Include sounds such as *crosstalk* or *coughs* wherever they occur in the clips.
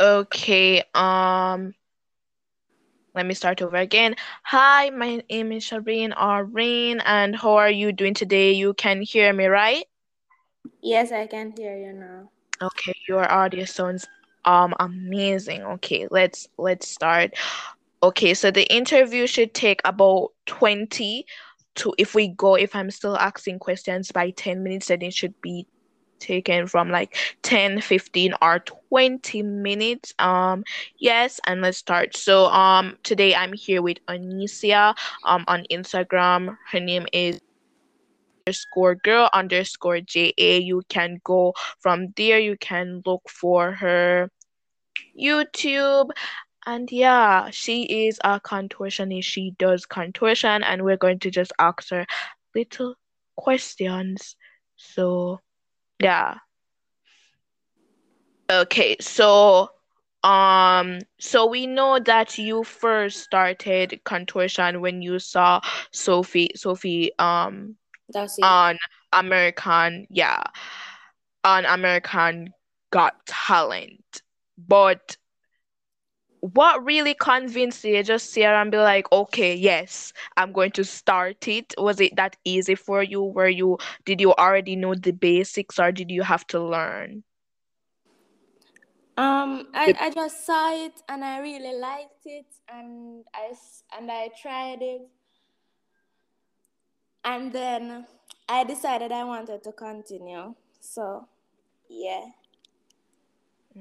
Okay, um, let me start over again. Hi, my name is Shireen or Rain, and how are you doing today? You can hear me, right? Yes, I can hear you now. Okay, your audio sounds um amazing. Okay, let's let's start. Okay, so the interview should take about 20 to if we go if I'm still asking questions by 10 minutes, then it should be taken from like 10 15 or 20 minutes. Um yes and let's start. So um today i'm here with Onecia um on instagram. Her name is underscore girl underscore ja you can go from there. You can look for her youtube. And yeah she is a contortionist. She does contortion and we're going to just ask her little questions. So yeah Okay, so um so we know that you first started contortion when you saw Sophie Sophie um That's it. on American yeah on American Got Talent. But what really convinced you just sit and be like, okay, yes, I'm going to start it? Was it that easy for you? Were you did you already know the basics or did you have to learn? Um, I, I just saw it and I really liked it and i and I tried it and then I decided I wanted to continue. So, yeah.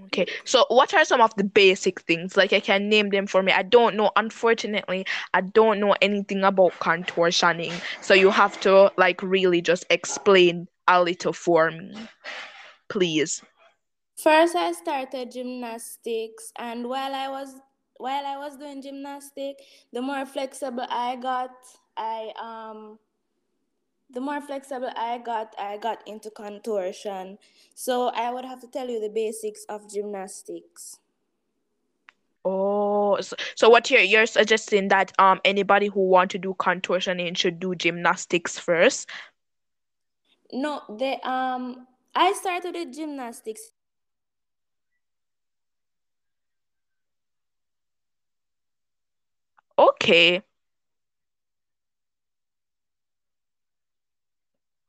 Okay, so what are some of the basic things? Like I can name them for me. I don't know. Unfortunately, I don't know anything about contortioning. So you have to like really just explain a little for me, please. First, I started gymnastics, and while I was while I was doing gymnastics, the more flexible I got, I um the more flexible I got, I got into contortion. So I would have to tell you the basics of gymnastics. Oh, so, so what you're you're suggesting that um anybody who want to do contortioning should do gymnastics first? No, the um I started with gymnastics. Okay.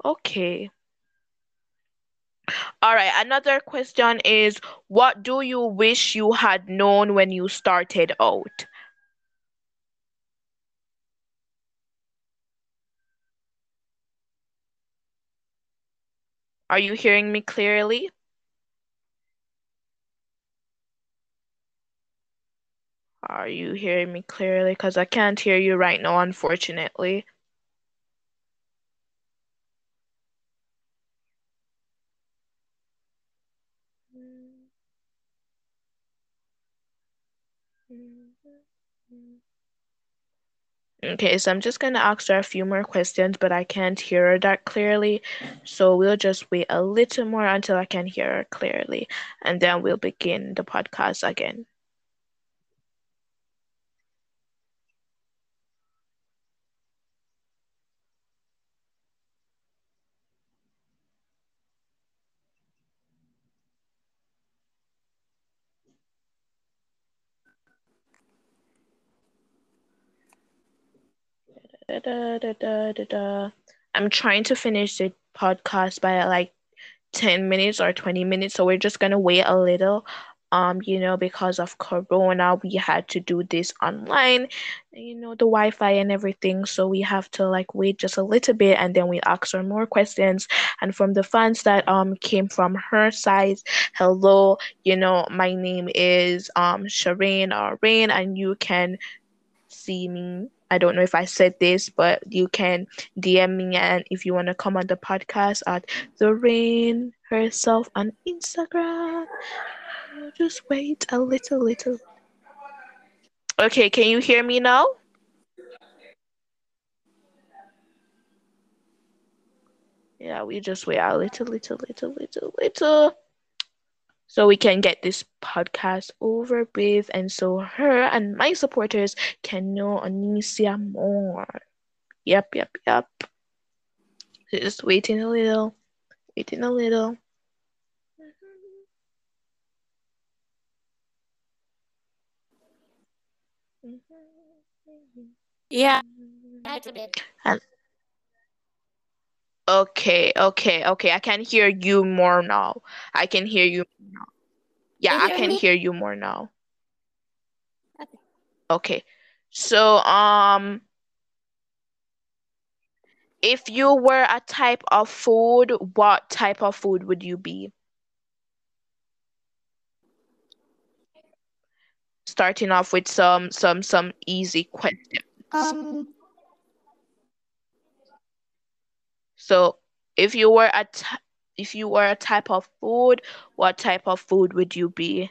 Okay. All right, another question is what do you wish you had known when you started out? Are you hearing me clearly? Are you hearing me clearly? Because I can't hear you right now, unfortunately. Okay, so I'm just going to ask her a few more questions, but I can't hear her that clearly. So we'll just wait a little more until I can hear her clearly, and then we'll begin the podcast again. Da, da, da, da, da, da. I'm trying to finish the podcast by like 10 minutes or 20 minutes, so we're just gonna wait a little. Um, you know, because of Corona, we had to do this online, you know, the Wi-Fi and everything. So we have to like wait just a little bit and then we ask her more questions. And from the fans that um came from her side, hello, you know, my name is um Shireen or Rain, and you can see me. I don't know if I said this, but you can DM me and if you want to come on the podcast at the rain herself on Instagram. Just wait a little, little. Okay, can you hear me now? Yeah, we just wait a little, little, little, little, little so we can get this podcast over with and so her and my supporters can know Onecia more. Yep, yep, yep. Just waiting a little, waiting a little. Yeah. And okay, okay, okay. I can hear you more now. I can hear you now. Yeah, I can me? hear you more now. Okay. Okay. So, um, if you were a type of food, what type of food would you be? Starting off with some some some easy questions. Um, So, if you were a t if you were a type of food, what type of food would you be?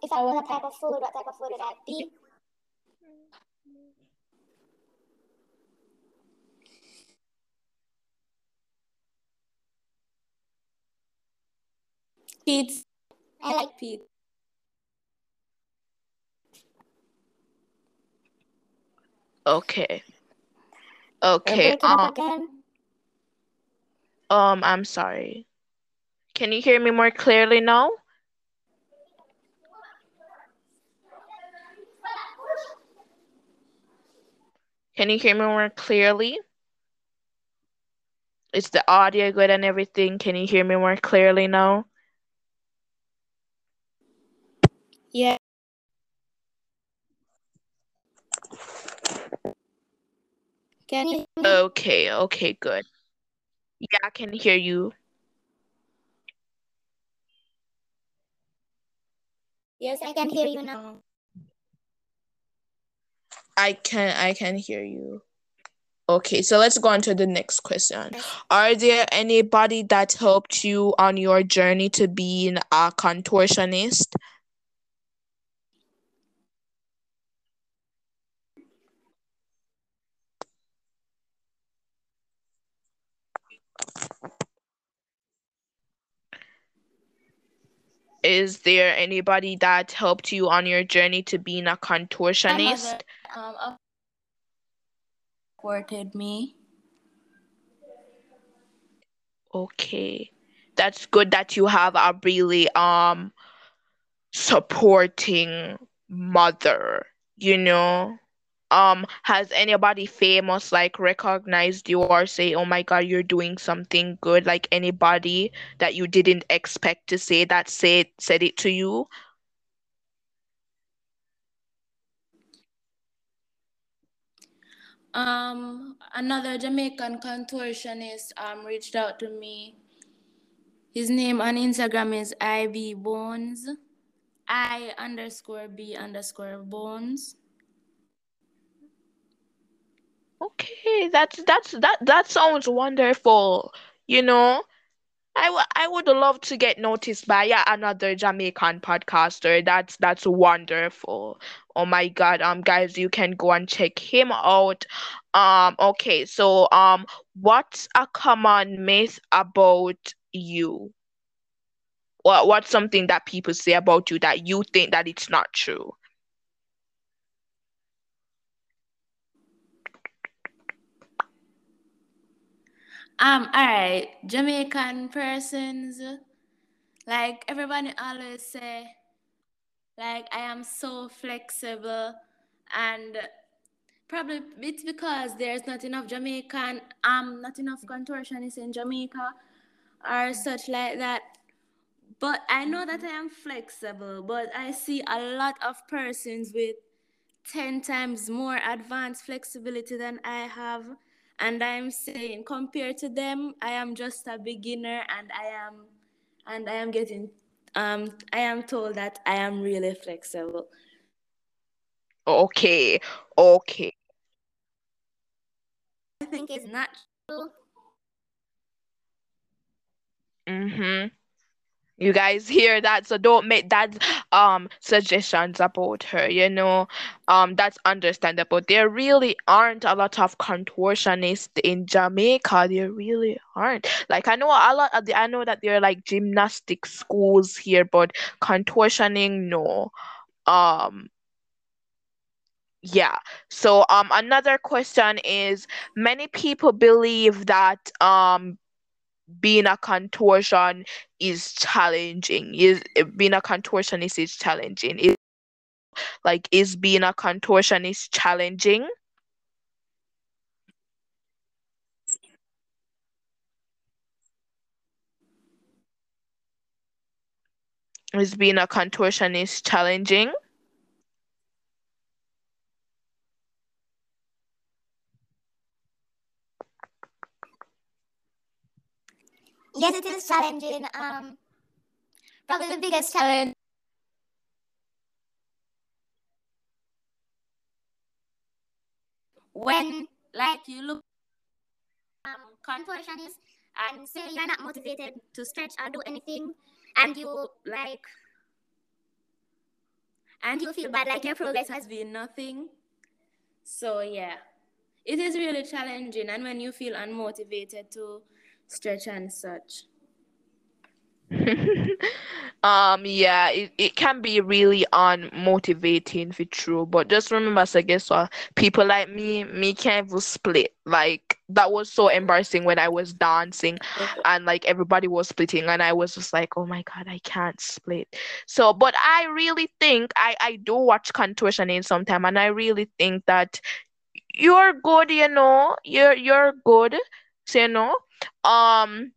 if I were a type of food, what type of food would I be? Pizza. I like pizza. Okay. Okay. Um, again. Um, I'm sorry. Can you hear me more clearly now? Can you hear me more clearly? Is the audio good and everything? Can you hear me more clearly now? Yeah. Can you? Okay, okay, good. Yeah, I can hear you. Yes, I can hear you now. I can I can hear you. Okay, so let's go on to the next question. Are there anybody that helped you on your journey to being a contortionist? Is there anybody that helped you on your journey to being a My contortionist? mother um supported me. Okay. That's good that you have a really um supporting mother, you know? Um, has anybody famous like recognized you or say, "Oh my God, you're doing something good"? Like anybody that you didn't expect to say that said said it to you? Um, another Jamaican contortionist um reached out to me. His name on Instagram is IB Bones. I underscore B underscore Bones. Okay, that's that's that that sounds wonderful. You know, I, w- I would love to get noticed by yeah, another Jamaican podcaster. That's that's wonderful. Oh my God, um guys, you can go and check him out. Um okay, so um what's a common myth about you? What what's something that people say about you that you think that it's not true? Um, all right, Jamaican persons, like everybody always say, like I am so flexible, and probably it's because there's not enough Jamaican, um, not enough contortionists in Jamaica, or such like that. But I know that I am flexible, but I see a lot of persons with 10 times more advanced flexibility than I have. And I'm saying, compared to them, I am just a beginner and I am and I am getting um I am told that I am really flexible. Okay, okay. I think it's natural true. Mm-hmm. You guys hear that? So don't make that um suggestions about her, you know. Um that's understandable. There really aren't a lot of contortionists in Jamaica. There really aren't. Like I know a lot of the I know that there are like gymnastic schools here, but contortioning, no. Um yeah. So um another question is many people believe that um being a contortion is challenging. Is being a contortionist is challenging. Is Like, is being a contortionist challenging? Is being a contortionist challenging? Yes, it is challenging. Um, probably the biggest challenge. When, like, you look um, contortionist and say you're not motivated to stretch or do anything, and you like, and you feel bad, like your progress has been nothing. So yeah, it is really challenging, and when you feel unmotivated to stretch and such. *laughs* um yeah it, it can be really unmotivating for true but just remember so guess what? People like me me can't even split. Like that was so embarrassing when i was dancing and like everybody was splitting and i was just like oh my god i can't split. So but i really think i i do watch contortioning sometime and i really think that you're good you know? You're you're good so you know um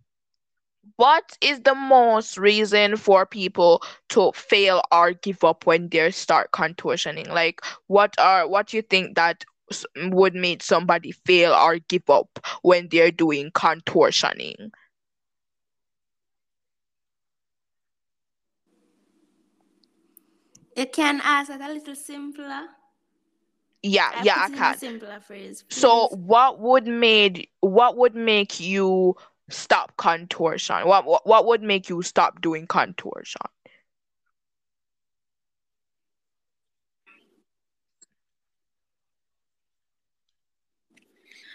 what is the most reason for people to fail or give up when they start contortioning like what are what do you think that would make somebody fail or give up when they're doing contortioning you can ask it a little simpler yeah I yeah i put it in a can simpler phrase so what would made what would make you stop contortion? What what, what would make you stop doing contortion?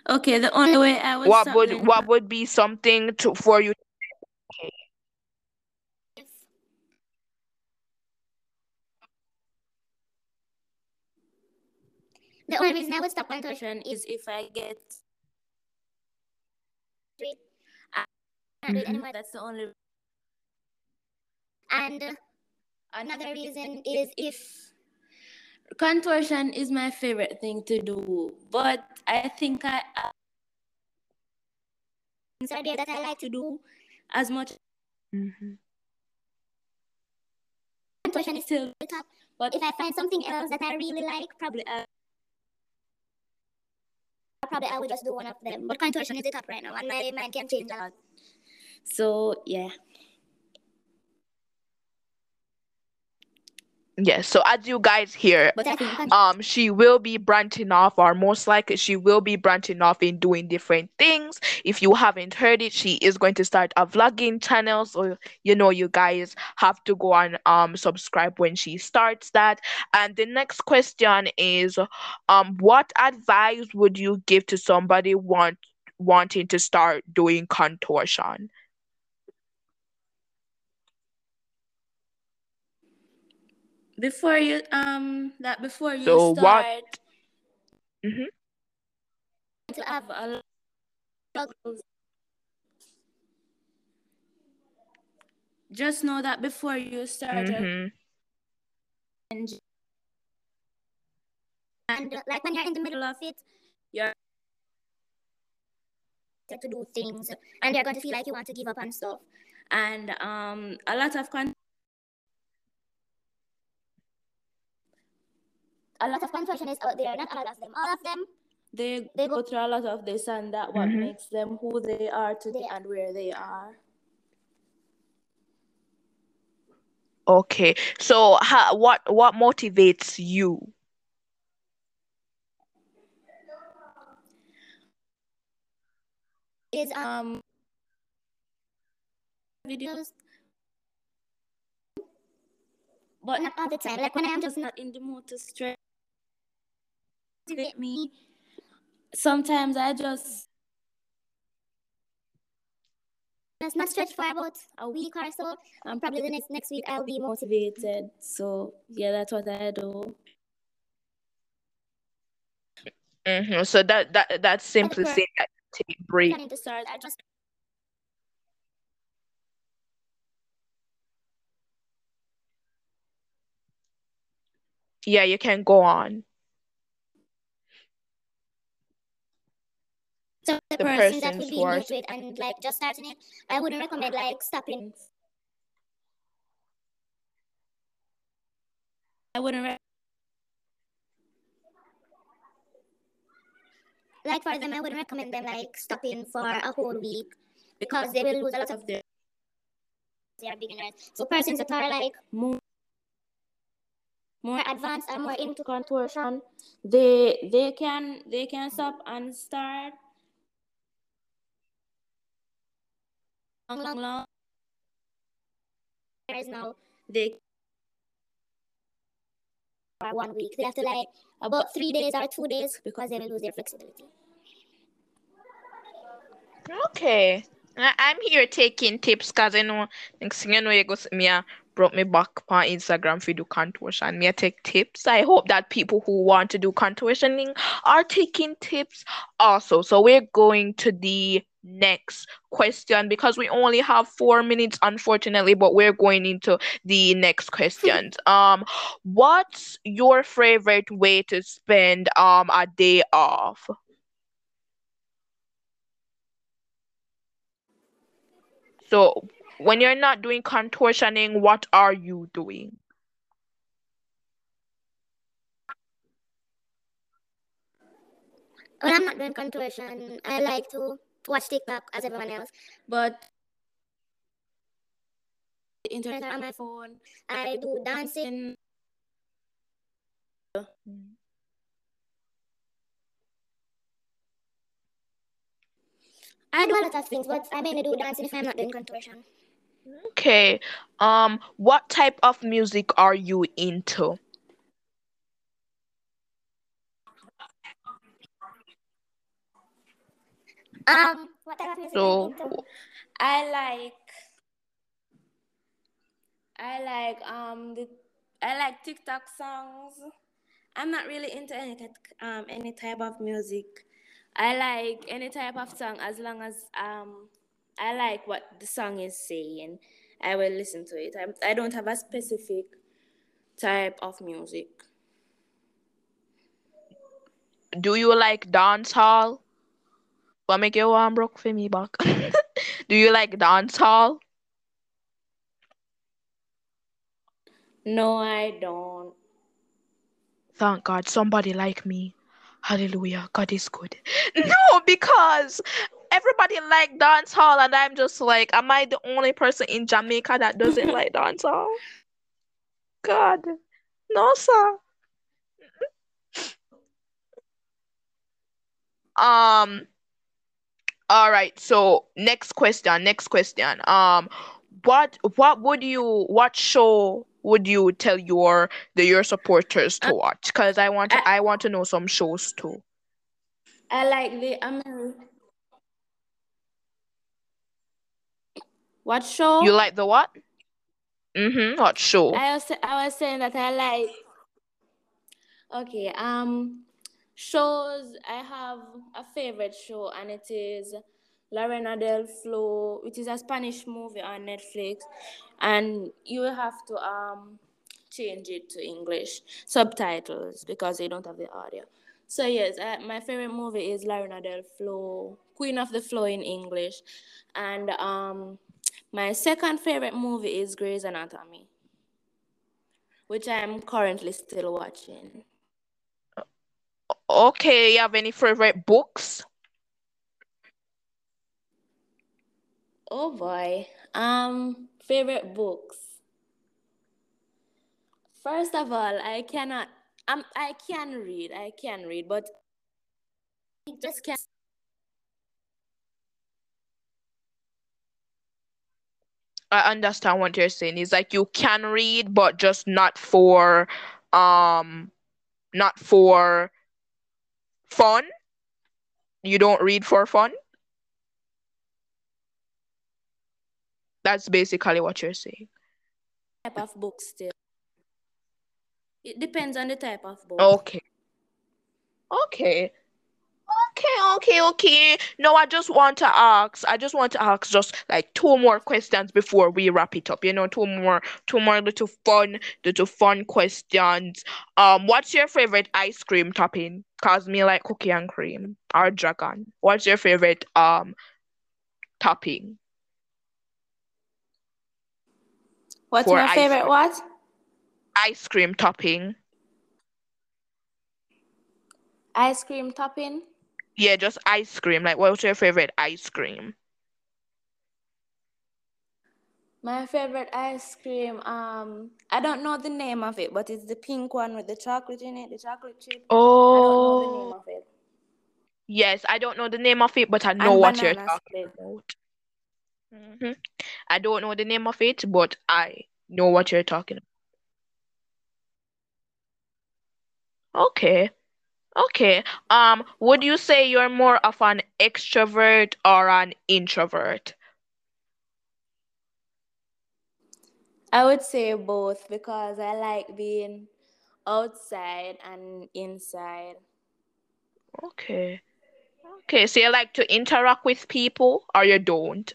Okay the only way i would what would what would be something to for you The only reason I would stop contortion is if i get is I can't do it Mhm. anymore. that's the only And uh, another reason is if contortion is my favorite thing to do but i think i I- things are there that I like to do, as much Mhm. contortion is still the top. but If I find something else that I really like, probably I probably I would just do one of them. But contortion is the top right now, and my mind can change a lot. so yeah Yes, so as you guys hear, But I think con- um, she will be branching off, or most likely she will be branching off in doing different things. If you haven't heard it, she is going to start a vlogging channel. So you know, you guys have to go and um subscribe when she starts that. And the next question is, um, what advice would you give to somebody want wanting to start doing contortion? Before you um that before you So what- start Mhm. to have a lot of struggles. just know that before you start Mhm. challenge, and uh, like when you're in the middle of it, you're to do things, and you're going to feel like you want to give up and stuff. and um a lot of con- A lot of contortionists out there, not all of them, all of them, they, They go go- through a lot of this and that what Mhm. makes them who they are today They- and where they are Okay. So how, what what motivates you? is um, um videos, but not all the time. Like when I am just just not in the mood to stress motivate me, sometimes i just just not stretch for about a week or so. Um, probably the next next week I'll be motivated. motivated so yeah that's what i do hmm So that that that's simply saying that you take break. Planning to start. I just Yeah, you can go on. So the, The person that would be new to it and like just starting it, I wouldn't recommend like stopping. I wouldn't. Re- like for them, I wouldn't recommend them like stopping for a whole week because they will lose a lot of their. They are beginners. So persons that are like more more advanced and more into contortion, they they can they can stop and start long, long, long. Whereas now they for one week, they have to like about three days or two days because they will lose their flexibility. Okay. I- I'm here taking tips because I know next thing you know you go see me uh, brought me back on Instagram for do contortion. Me I take tips. I hope that people who want to do contortioning are taking tips also. So we're going to the next question because we only have four minutes unfortunately, but we're going into the next questions. *laughs* um what's your favorite way to spend um a day off? So when you're not doing contortioning, what are you doing? When I'm not doing contortion, I like to watch TikTok as everyone else. But the internet on my phone, I do dancing. I do a lot of things, but I mainly do dancing if I'm not doing contortion. Okay. Um, what type of music are you into? Um, what type of music So, I'm into? I like I like um the I like TikTok songs. I'm not really into any type, um any type of music. I like any type of song as long as um I like what the song is saying. I will listen to it. I, I don't have a specific type of music. do you like dance hall? What make you want broke for me back? *laughs* Do you like dance hall? No, I don't. Thank God, somebody like me. Hallelujah, God is good. *laughs* No, because everybody like dance hall, and I'm just like, am I the only person in Jamaica that doesn't like *laughs* dance hall? God, no, sir. Um, all right, so next question, next question. Um, what what would you what show would you tell your the your supporters to watch? Because I want to I, I want to know some shows too. I like the Ameri- What show? You like the what? Mm-hmm. What show? I was I was saying that I like okay, um shows I have a favorite show and it is La Reina del Flow, which is a Spanish movie on Netflix and you have to um change it to English subtitles because they don't have the audio. So yes, uh, my favorite movie is Lorena del Flo, Queen of the Flow in English, and um, my second favorite movie is Grey's Anatomy, which I am currently still watching. Okay, you have any favorite books? Oh boy, um, favorite books. First of all, I cannot. Um, I can read. I can read, but I just can't. I understand what you're saying. It's like you can read, but just not for um not for fun. You don't read for fun. That's basically what you're saying. type of book still. It depends on the type of book. Okay. Okay. Okay, okay, okay. No, I just want to ask. I just want to ask just like two more questions before we wrap it up. You know, two more, two more little fun, little fun questions. Um, what's your favorite ice cream topping? Cause me like cookie and cream or dragon. What's your favorite um topping? What's my favorite cream. what? Ice cream topping. Ice cream topping? Yeah, just ice cream. Like, what's your favorite ice cream? My favorite ice cream, um, I don't know the name of it, but it's the pink one with the chocolate in it, the chocolate chip. I don't know the name Oh, of it. yes. I don't know the name of it, but I know And what you're talking split. about. hmm I don't know the name of it, but I know what you're talking about. Okay. Okay. Um, would you say you're more of an extrovert or an introvert? I would say both because I like being outside and inside. Okay. Okay, so you like to interact with people or you don't?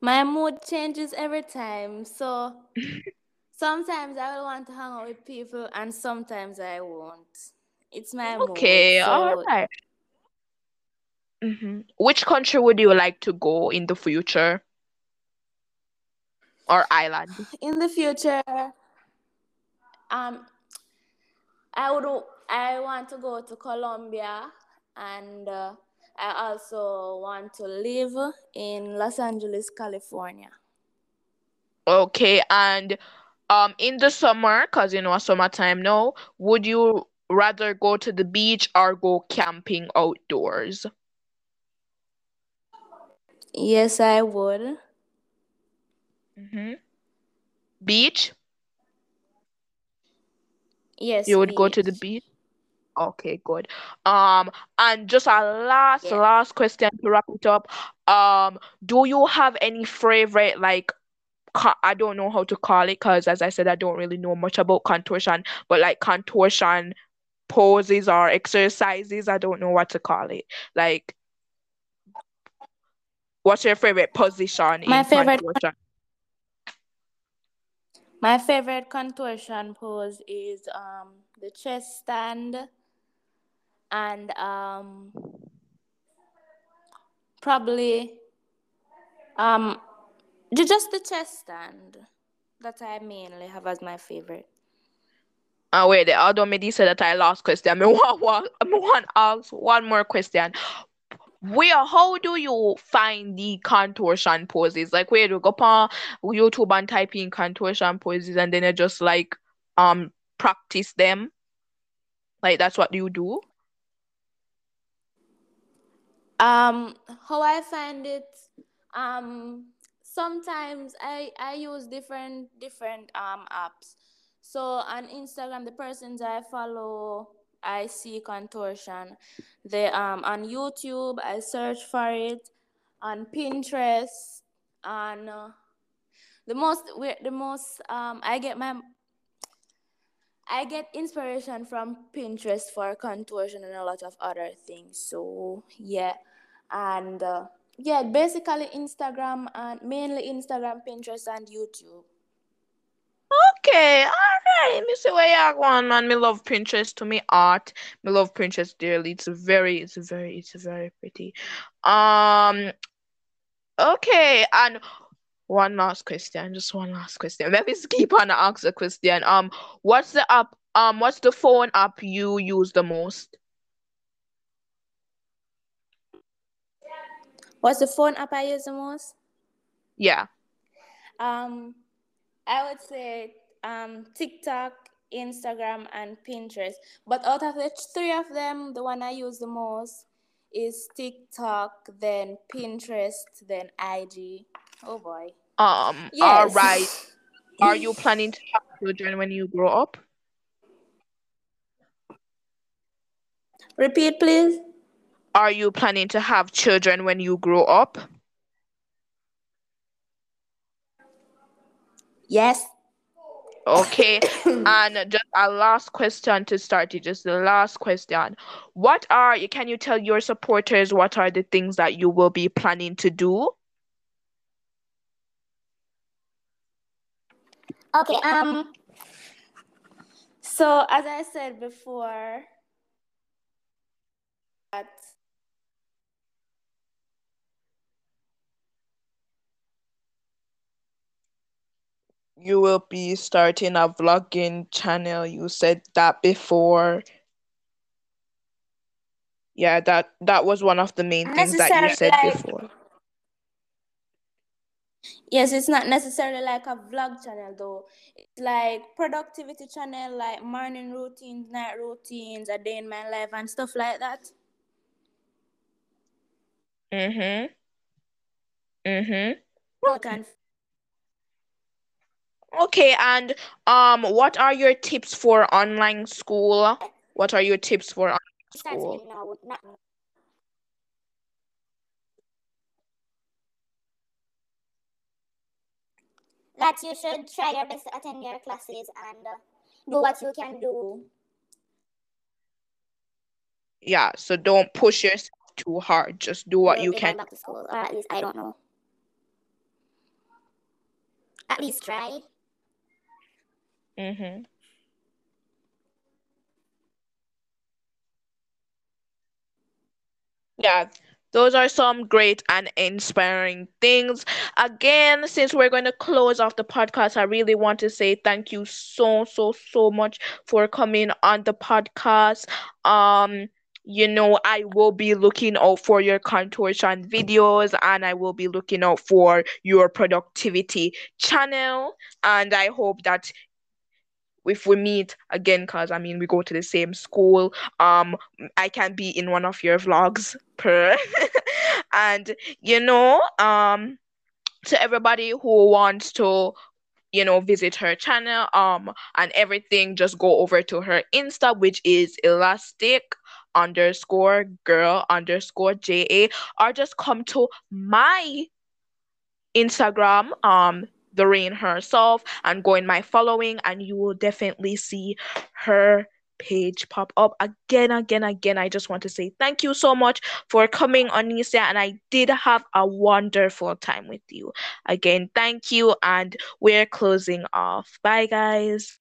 My mood changes every time, so *laughs* sometimes I will want to hang out with people and sometimes I won't. It's my Okay, all so right. hmm Which country would you like to go in the future or island? *sighs* in the future, um, I would I want to go to Colombia and uh, I also want to live in Los Angeles, California. Okay, and um in the summer, cause you know summertime now, would you rather go to the beach or go camping outdoors? Yes, I would. hmm Beach? Yes, You would go to the beach. beach? Okay, good. Um, and just a last, Yeah. last question to wrap it up. Um, do you have any favorite like I don't know how to call it because as I said, I don't really know much about contortion, but like contortion poses or exercises, I don't know what to call it. Like, what's your favorite position My in favorite contortion? my favorite contortion pose is um the chest stand and um probably um ju- just the chest stand that I mainly have as my favorite. Uh, wait, the other me said that I lost question. Me want, want, me want ask one more question. Where, how do you find the contortion poses? Like, where do you go on YouTube and type in contortion poses and then you just like um practice them? Like, that's what you do? Um, how I find it, um, sometimes I I use different different um apps. So on Instagram, the persons I follow, I see contortion. The um on YouTube, I search for it. On Pinterest, on uh, the most the most um I get my I get inspiration from Pinterest for contortion and a lot of other things. So yeah, and uh, yeah, basically Instagram and mainly Instagram, Pinterest, and YouTube. Okay, all right. Me see where you are going, man. Me love Pinterest to me art. Me love Pinterest dearly. It's very, it's very, it's very pretty. Um, okay, and one last question, just one last question. Let me skip on ask the question. Um, what's the app? Um, what's the phone app you use the most? What's the phone app I use the most? Yeah. Um, I would say um TikTok, Instagram, and Pinterest. But out of the three of them, the one I use the most is TikTok, then Pinterest, then IG. Oh boy. Um, Yes. all right. Are you *laughs* planning to have children when you grow up? Repeat, please. Are you planning to have children when you grow up? Yes. Okay. *coughs* And just a last question to start it, just the last question. What are you can you tell your supporters what are the things that you will be planning to do? Okay, um So as I said before, that You will be starting a vlogging channel. You said that before. Yeah, that that was one of the main things that you said like before. yes, it's not necessarily like a vlog channel though. It's like productivity channel, like morning routines, night routines, a day in my life, and stuff like that. Mm-hmm. Mm-hmm. no can Okay, and um, what are your tips for online school? What are your tips for online school? with no, not that you should try your best to attend your classes and uh, do what you can do. Yeah, so don't push yourself too hard. Just do what You'll you can. back to school, or at least I don't know. At least try. Mm-hmm. Yeah, those are some great and inspiring things. Again, since we're going to close off the podcast, I really want to say thank you so, so, so much for coming on the podcast. Um, you know, I will be looking out for your contortion videos and I will be looking out for your productivity channel. And I hope that if we meet again because i mean we go to the same school um i can be in one of your vlogs per *laughs* and you know um to everybody who wants to you know visit her channel um and everything just go over to her insta which is elastic underscore girl underscore ja or just come to my instagram um the rain herself and go in my following and you will definitely see her page pop up again again again. I just want to say thank you so much for coming on Nisia and i did have a wonderful time with you. Again thank you and we're closing off. Bye guys